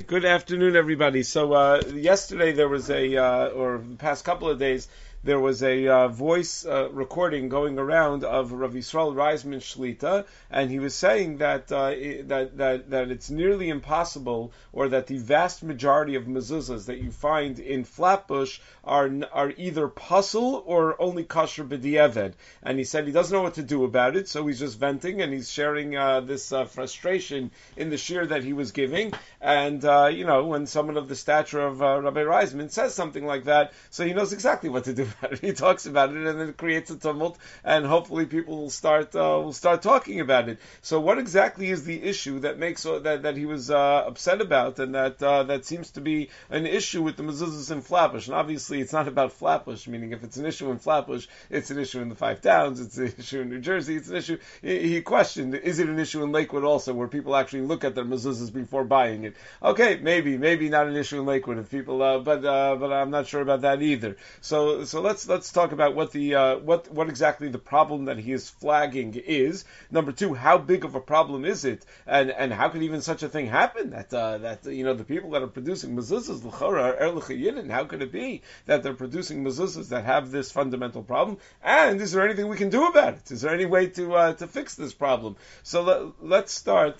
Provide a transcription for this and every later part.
Good afternoon, everybody. So uh, yesterday there was a, uh, or the past couple of days, there was a uh, voice uh, recording going around of Rav Yisrael Reisman Shlita, and he was saying that, uh, that that that it's nearly impossible, or that the vast majority of mezuzahs that you find in Flatbush are are either pasul or only kosher b'di'eved. And he said he doesn't know what to do about it, so he's just venting and he's sharing uh, this uh, frustration in the shir that he was giving. And uh, you know, when someone of the stature of Rabbi Reisman says something like that, so he knows exactly what to do about it. He talks about it, and then it creates a tumult, and hopefully people will start uh, will start talking about it. So, what exactly is the issue that makes uh, that that he was uh, upset about, and that uh, that seems to be an issue with the mezuzahs in Flatbush? And obviously, it's not about Flatbush. Meaning, if it's an issue in Flatbush, it's an issue in the Five Towns. It's an issue in New Jersey. It's an issue. He questioned: Is it an issue in Lakewood also, where people actually look at their mezuzahs before buying it? Okay, maybe, maybe not an issue in Lakewood if people, uh, but uh, but I'm not sure about that either. So so let's let's talk about what the uh, what what exactly the problem that he is flagging is. Number two, how big of a problem is it, and and how could even such a thing happen? That uh, that you know the people that are producing mezuzahs l'chora erlich How could it be that they're producing mezuzahs that have this fundamental problem? And is there anything we can do about it? Is there any way to uh, to fix this problem? So let, let's start.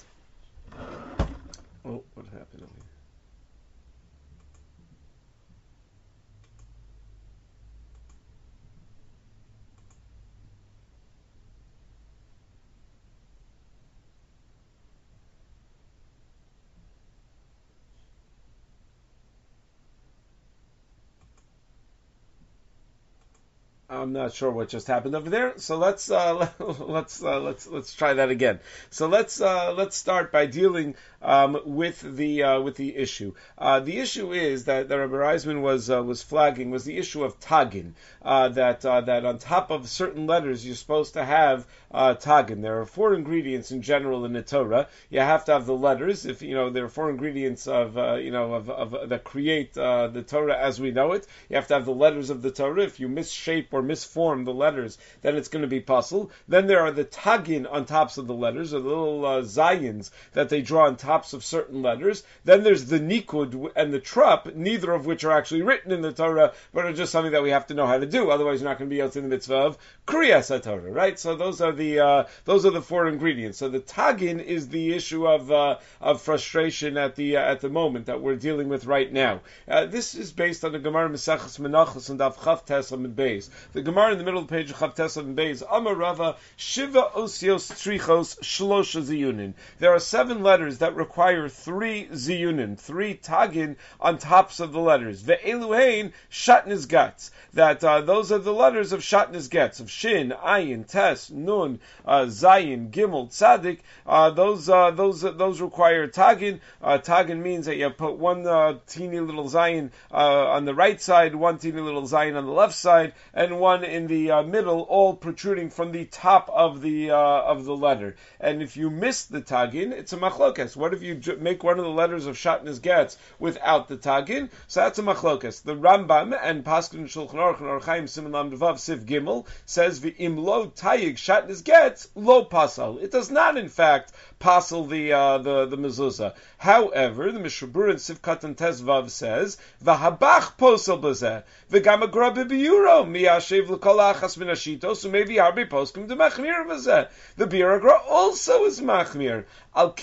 Oh, what happened? I'm not sure what just happened over there. So let's uh, let's uh, let's let's try that again. So let's uh, let's start by dealing um, with the uh, with the issue. Uh, the issue is that, that Rabbi Reisman was uh, was flagging was the issue of tagin. that that on top of certain letters you're supposed to have tagin. There are four ingredients in general in the Torah. You have to have the letters. If you know there are four ingredients of you know of, of that create the Torah as we know it. You have to have the letters of the Torah. If you misshape or misform the letters, then it's going to be pasul. Then there are the tagin on tops of the letters, or the little uh, zayins that they draw on tops of certain letters. Then there's the nikud and the trup, neither of which are actually written in the Torah, but are just something that we have to know how to do. Otherwise, you're not going to be able to the mitzvah of kriyas Torah, right? So those are the uh, those are the four ingredients. So the tagin is the issue of uh, of frustration at the uh, at the moment that we're dealing with right now. Uh, this is based on the Gemara Mesachas Menachos and Daf Chav Tesam and Beis. The Gemara in the middle of the page of Chavtes and Beis, Amar Rava, Shiva Osios Trichos Shlosha Ziyunin. There are seven letters that require three Ziyunin, three Tagin on tops of the letters. Ve'eluhain Shatnez Getz. That uh, those are the letters of Shatnez Getz, of Shin, Ayin, Tes, Nun, uh, Zayin, Gimel, Tzadik. Uh, those, uh, those, uh, those require Tagin. Uh, tagin means that you put one uh, teeny little Zayin on the right side, one teeny little Zayin on the left side, and one in the uh, middle, all protruding from the top of the uh, of the letter. And if you miss the tagin, it's a machlokas. What if you j- make one of the letters of Shatnez Getz without the tagin? So that's a machlokas. The Rambam and Paskin Shulchan Aruch and Orchaim Simon Devav Siv Gimel says the imlo tayig Shatnez Getz lo pasal. It does not, in fact, pasal the uh, the the mezuzah. However, the Mishabur and Sivkat and Tezvav says v'habach posel b'zeh v'gam b'yuro miyashe Min so maybe harbi poskim de machmir v'zeh. The Biragra also is machmir. It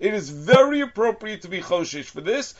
is very appropriate to be choshish for this.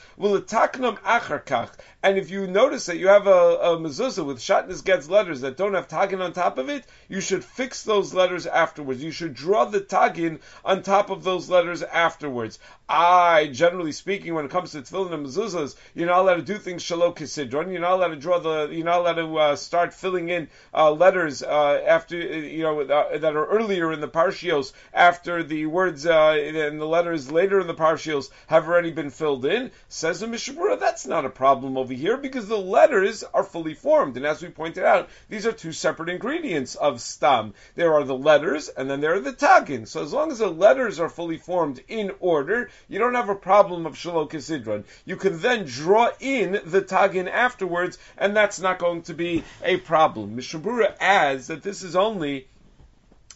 And if you notice that you have a, a mezuzah with Shatnez Getz letters that don't have tagin on top of it, you should fix those letters afterwards. You should draw the tagin on top of those letters afterwards. I, generally speaking, when it comes to tefillin and mezuzahs, you're not allowed to do things shelo kesidran. You're not allowed to draw the. You're not allowed to uh, start filling in uh, letters uh, after you know uh, that are earlier in the parshios after the words uh, and the letters later in the parshios have already been filled in. Says the Mishnah Berurah, that's not a problem over here because the letters are fully formed, and as we pointed out, these are two separate ingredients of stam. There are the letters, and then there are the tagin. So as long as the letters are fully formed in order, you don't have a problem of shelo kesidran. You can then draw in the tagin afterwards, and that's not going to be a problem. Mishnah Berurah adds that this is only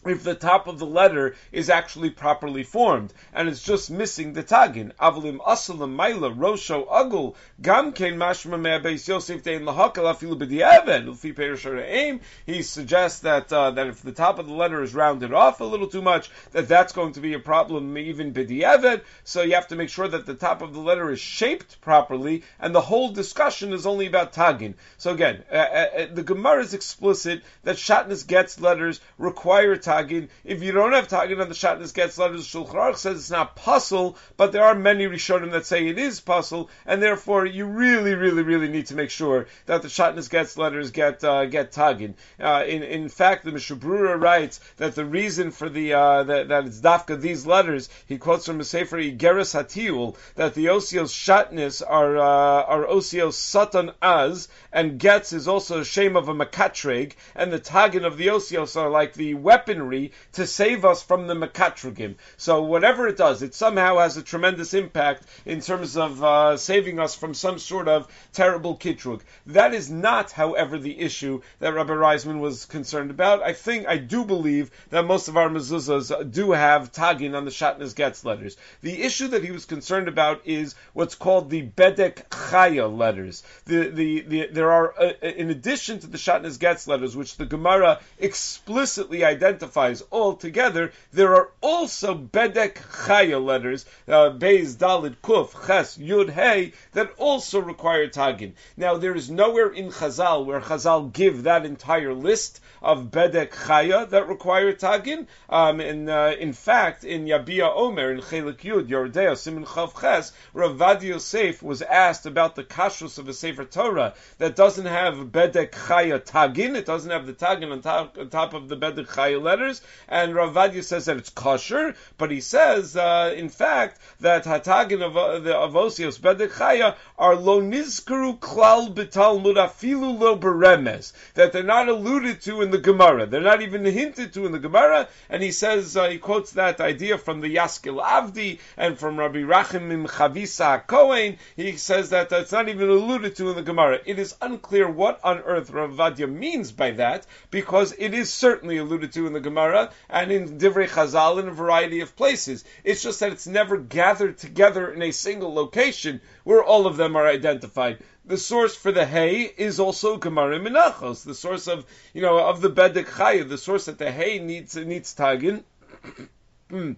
if the top of the letter is actually properly formed and it's just missing the tagin. Avlim asalim maila rosho agul gamkein mashma me'abeis yosef dein lahakal afilu b'di'eved ufi perisher He suggests that uh, that if the top of the letter is rounded off a little too much, that that's going to be a problem even b'di'eved. So you have to make sure that the top of the letter is shaped properly, and the whole discussion is only about tagin. So again, uh, uh, uh the Gemara is explicit that Shatnez Getz letters require tagin tagin. If you don't have tagin on the shatnez getz letters, Shulchan Aruch says it's not pasul, but there are many Rishonim that say it is pasul, and therefore you really, really, really need to make sure that the shatnez getz letters get uh, get tagin. Uh, in in fact, the Mishnah Berurah writes that the reason for the uh, that, that it's dafka these letters, he quotes from the Sefer Igeres Hatiul that the osios shatnez are uh, are osios satan az, and gets is also a shame of a makatreg, and the tagin of the osios are like the weaponry to save us from the Mekatrugim. So whatever it does, it somehow has a tremendous impact in terms of uh, saving us from some sort of terrible Kitrug. That is not, however, the issue that Rabbi Reisman was concerned about. I think, I do believe that most of our mezuzahs do have tagin on the Shatnez Getz letters. The issue that he was concerned about is what's called the Bedek Chaya letters. The, the, the, there are, uh, in addition to the Shatnez Getz letters, which the Gemara explicitly identifies identifies all together, there are also Bedek Chaya letters, uh, Beis, Dalit, Kuf, Ches, Yud, Hey, that also require Tagin. Now, there is nowhere in Chazal where Chazal give that entire list of Bedek Chaya that require Tagin. Um, and uh, in fact, in Yabia Omer, in Chelik Yud, Yordeo, Simon Chav Ches, Rav Yosef was asked about the kashrus of a Sefer Torah that doesn't have Bedek Chaya Tagin, it doesn't have the Tagin on top, on top of the Bedek Chaya letter, letters, and Rav Ovadia says that it's kosher, but he says, uh, in fact, that Hatagin of, uh, the, of Osios Bedek Chaya are lo nizkaru klal b'talmud afilu lo beremes, that they're not alluded to in the Gemara. They're not even hinted to in the Gemara, and he says, uh, he quotes that idea from the Yaskil Avdi and from Rabbi Rachim Chavisa Kohen. He says that it's not even alluded to in the Gemara. It is unclear what on earth Rav Ovadia means by that, because it is certainly alluded to in the Gemara and in Divrei Chazal in a variety of places. It's just that it's never gathered together in a single location where all of them are identified. The source for the hay is also Gemara Menachos, the source of you know of the Bedek Chaya, the source that the hay needs needs tagin.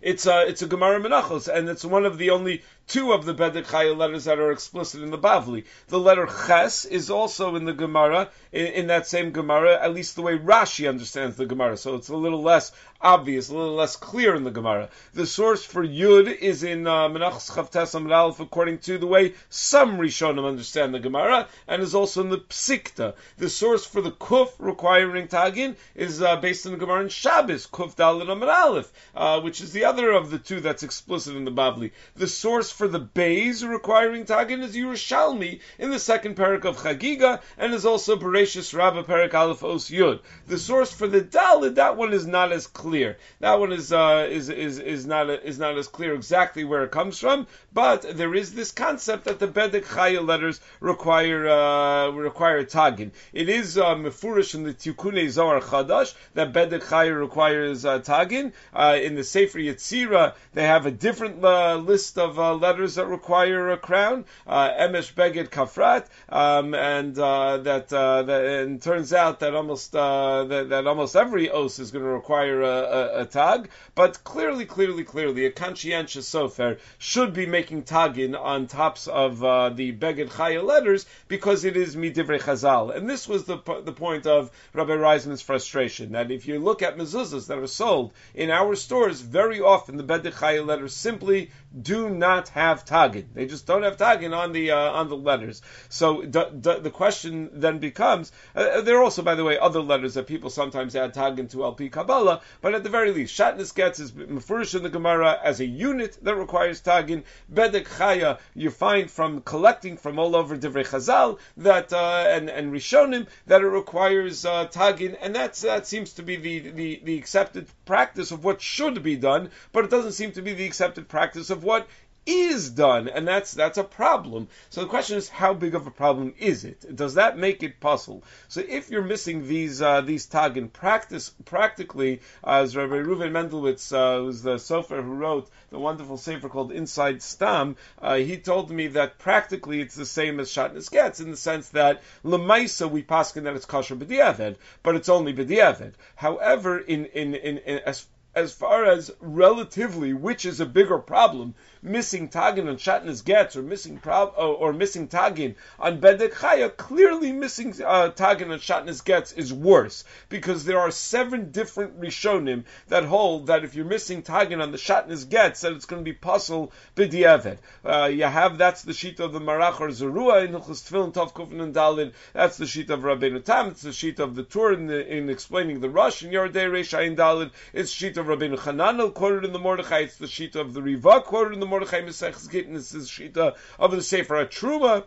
It's a it's a Gemara Menachos, and it's one of the only two of the Bedek Chaya letters that are explicit in the Bavli. The letter Ches is also in the Gemara, in, in, that same Gemara, at least the way Rashi understands the Gemara. So it's a little less obvious, a little less clear in the Gemara. The source for Yud is in uh, Menachos Chavtes Amud according to the way some Rishonim understand the Gemara, and is also in the Psikta. The source for the Kuf requiring Tagin is uh, based in the Gemara in Shabbos, Kuf Dalit Amud Aleph, uh, which is the other of the two that's explicit in the Bavli. The source for the Bays requiring Tagin is Yerushalmi in the second parak of Chagiga, and is also Bereshis Rabbah parak Aleph Os Yud. The source for the Dalid, that one is not as clear. That one is uh, is is is not is not as clear exactly where it comes from, but there is this concept that the Bedek Chaya letters require uh, require Tagin. It is uh, mefurish in the Tikkun Zohar Chadash that Bedek Chaya requires uh, Tagin. Uh, in the Sefer Yetzira, they have a different uh, list of uh, letters that require a crown, uh, Emesh Beged Kafrat, um, and uh, that, uh, that and turns out that almost that, that, almost every os is going to require a, a, a, tag, but clearly, clearly, clearly, a conscientious sofer should be making tagin on tops of the Beged Chaya letters because it is midivrei Chazal, and this was the the point of Rabbi Reisman's frustration that if you look at mezuzahs that are sold in our stores, very often the Beged Chaya letters simply do not have tagin. They just don't have tagin on the uh, on the letters. So d- d- the question then becomes: uh, uh, there are also, by the way, other letters that people sometimes add tagin to LP Kabbalah, but at the very least, Shatnez Getz is mafurish in the Gemara as a unit that requires tagin. Bedek Chaya you find from collecting from all over Divrei Chazal that uh, and and Rishonim that it requires uh, tagin, and that's that seems to be the, the the accepted practice of what should be done, but it doesn't seem to be the accepted practice of what is done, and that's that's a problem. So the question is, how big of a problem is it? Does that make it possible? So if you're missing these uh, these tag in practice, practically, as Rabbi Reuven Mendelowitz, uh, who's the sofer who wrote the wonderful sefer called Inside Stam, uh, he told me that practically it's the same as Shatnez Getz in the sense that lemaisa we paskin that it's kosher b'diavad, but it's only b'diavad. However, in in, in, in as as far as relatively, which is a bigger problem, missing tagin on shatnez getz or missing or, or, missing tagin on bedek chaya, clearly missing uh, tagin on shatnez getz is worse because there are seven different rishonim that hold that if you're missing tagin on the shatnez getz, that it's going to be pasul b'diavad. Uh, you have that's the sheet of the marach or zerua in Hilchos Tefillin Tov and Dalin. That's the sheet of Rabbeinu Tam. It's the sheet of the Tur in, the, in explaining the rush in Yordei Reish Ayin Dalin. It's the sheet of Rabbeinu Chananel quoted in the Mordechai. It's the sheet of the Riva quoted in the Mordechai Mesech Gittin. This is Shita of the Sefer Truma.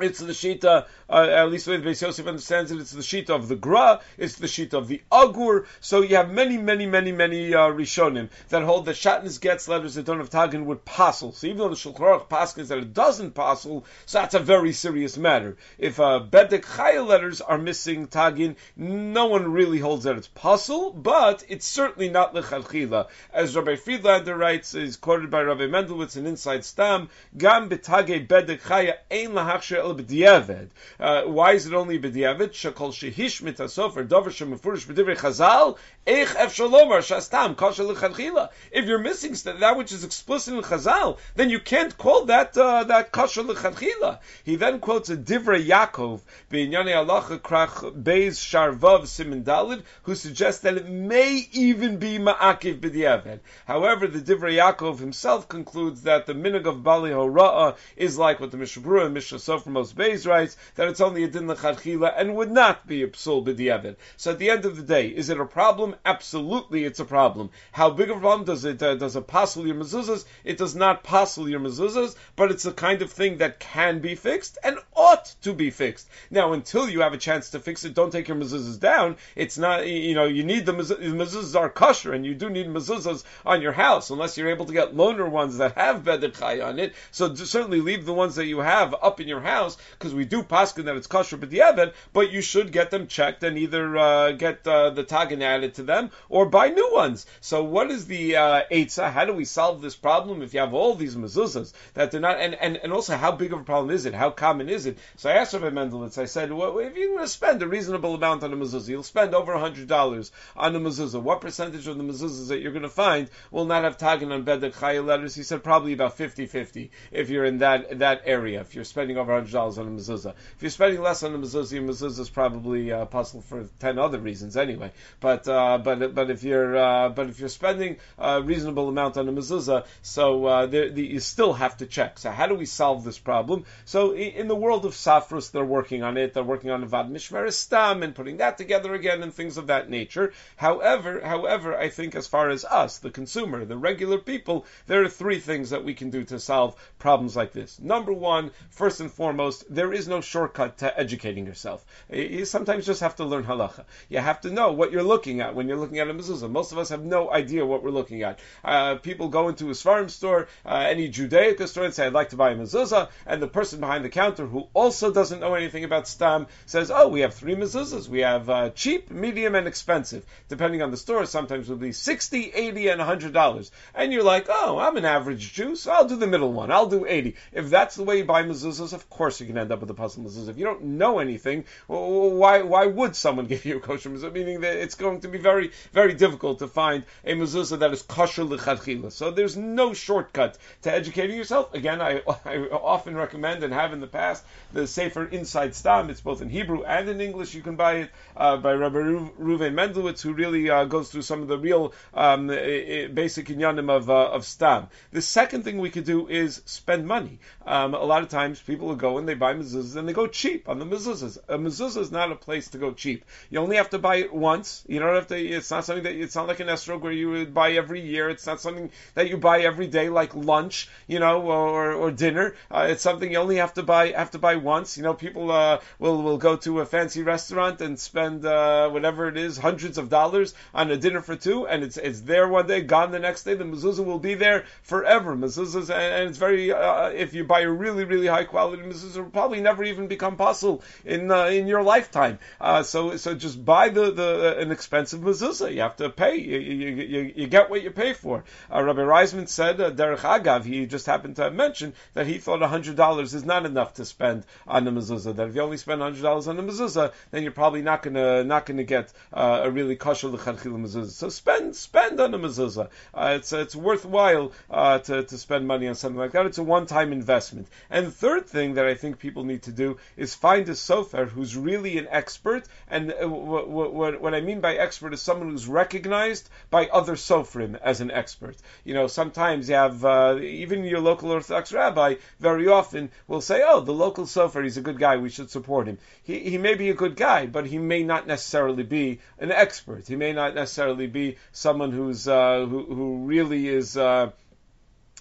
It's the shita, uh, at least the way the Beis Yosef understands it, it's the shita of the Gra, it's the shita of the Agur. So you have many, many, many, many uh, Rishonim that hold that Shatnez Getz letters that don't have Tagin would passel. So even though the Shulchan Aruch that it doesn't passel, so that's a very serious matter. If uh, Bedek Chaya letters are missing Tagin, no one really holds that it's passel, but it's certainly not Lechalchila. As Rabbi Friedlander writes, is quoted by Rabbi Mendelowitz in Inside Stam, Gam Betage Bedek Chaya Ein Uh, why is it only b'diavad? Shekol shehish shemufurish b'divrei chazal eich efshalomar shastam. If you're missing that which is explicit in chazal, then you can't call that uh, that kasha l'chadchila. He then quotes a divrei Yaakov b'inyane alacha krach beis sharvav simin who suggests that it may even be ma'akiv b'diavad. However, the divrei Yaakov himself concludes that the minig of bali hora'ah is like what the Mishabura and Mishnah most writes that it's only a din lecharchila and would not be a psul b'diavad. So at the end of the day, is it a problem? Absolutely, it's a problem. How big of a problem does it uh, does it passel your mezuzahs? It does not passel your mezuzahs, but it's the kind of thing that can be fixed and ought to be fixed. Now, until you have a chance to fix it, don't take your mezuzahs down. It's not you know you need the mezuzahs are kosher and you do need mezuzahs on your house unless you're able to get loaner ones that have bedek on it. So certainly leave the ones that you have up in your house house because we do paskin that it's kosher b'diavad, but you should get them checked and either uh, get uh, the tagin added to them or buy new ones. So what is the uh, eitzah? How do we solve this problem if you have all these mezuzahs that they're not? And, and, and also, how big of a problem is it? How common is it? So I asked Rabbi Mendelowitz. I said, well, if you're going to spend a reasonable amount on a mezuzah, you'll spend over hundred dollars on a mezuzah. What percentage of the mezuzahs that you're going to find will not have tagin on bedek chayil letters? He said probably about 50-50 if you're in that that area. If you're spending over hundred dollars on a mezuzah. If you're spending less on a mezuzah, your mezuzah is probably uh, possible for ten other reasons anyway. But uh, but but if you're uh, but if you're spending a reasonable amount on a mezuzah, so uh, the, you still have to check. So how do we solve this problem? So in the world of Safrus, they're working on it. They're working on Vad Mishmer Stam and putting that together again and things of that nature. However, however, I think as far as us, the consumer, the regular people, there are three things that we can do to solve problems like this. Number one, first and foremost, there is no shortcut to educating yourself. You sometimes just have to learn halacha. You have to know what you're looking at when you're looking at a mezuzah. Most of us have no idea what we're looking at. Uh, people go into a svarim store, uh, any Judaic store, and say, "I'd like to buy a mezuzah," and the person behind the counter, who also doesn't know anything about stam, says, "Oh, we have three mezuzahs. We have uh, cheap, medium, and expensive. Depending on the store, sometimes will be 60 80 and $100. And you're like, oh, I'm an average Jew, so I'll do the middle one. I'll do 80. If that's the way you buy mezuzahs, of course you can end up with a pasul mezuzah. If you don't know anything, why why would someone give you a kosher mezuzah? Meaning that it's going to be very very difficult to find a mezuzah that is kosher lechatchila. So there's no shortcut to educating yourself. Again, I, I often recommend and have in the past the Sefer Inside Stam. It's both in Hebrew and in English. You can buy it uh, by Rabbi Reuven Mendelowitz, who really uh, goes through some of the real um, basic inyanim of uh, of Stam. The second thing we could do is spend money. Um, a lot of times people will go and they buy mezuzahs and they go cheap on the mezuzahs. A mezuzah is not a place to go cheap. You only have to buy it once. You don't have to. It's not something that it's not like an esrog where you would buy every year. It's not something that you buy every day like lunch, you know, or or dinner. Uh, it's something you only have to buy have to buy once. You know, people uh, will will go to a fancy restaurant and spend uh, whatever it is, hundreds of dollars on a dinner for two, and it's it's there one day, gone the next day. The mezuzah will be there forever. Mezuzahs, and, it's very uh, if you buy a really really high quality mezuzah, probably never even become possible in uh, in your lifetime. Uh, so so just buy the the an expensive mezuzah. You have to pay. You, you, you, you get what you pay for. Uh, Rabbi Reisman said, uh, Derech Agav, he just happened to mention that he thought hundred dollars is not enough to spend on the mezuzah. That if you only spend hundred dollars on the mezuzah, then you're probably not gonna not gonna get uh, a really kosher lechatchila mezuzah. So spend spend on the mezuzah. Uh, it's it's worthwhile uh, to to spend money on something like that. It's a one time investment. And the third thing that I think people need to do is find a sofer who's really an expert. And uh, what, what, what I mean by expert is someone who's recognized by other sofrim as an expert. You know, sometimes you have uh, even your local Orthodox rabbi very often will say, "Oh, the local sofer, he's a good guy. We should support him." He he may be a good guy, but he may not necessarily be an expert. He may not necessarily be someone who's uh, who who really is. Uh,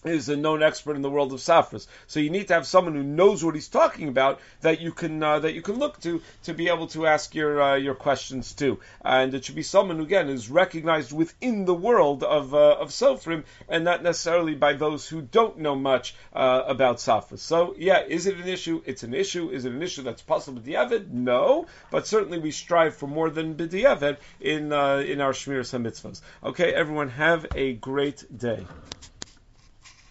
is a known expert in the world of safrus. So you need to have someone who knows what he's talking about that you can uh, that you can look to to be able to ask your uh, your questions to. And it should be someone who again is recognized within the world of uh, of sofrim and not necessarily by those who don't know much uh, about safrus. So yeah, is it an issue? It's an issue. Is it an issue that's possible b'diavad? No, but certainly we strive for more than b'diavad in uh, in our shmiras mitzvahs. Okay, everyone, have a great day.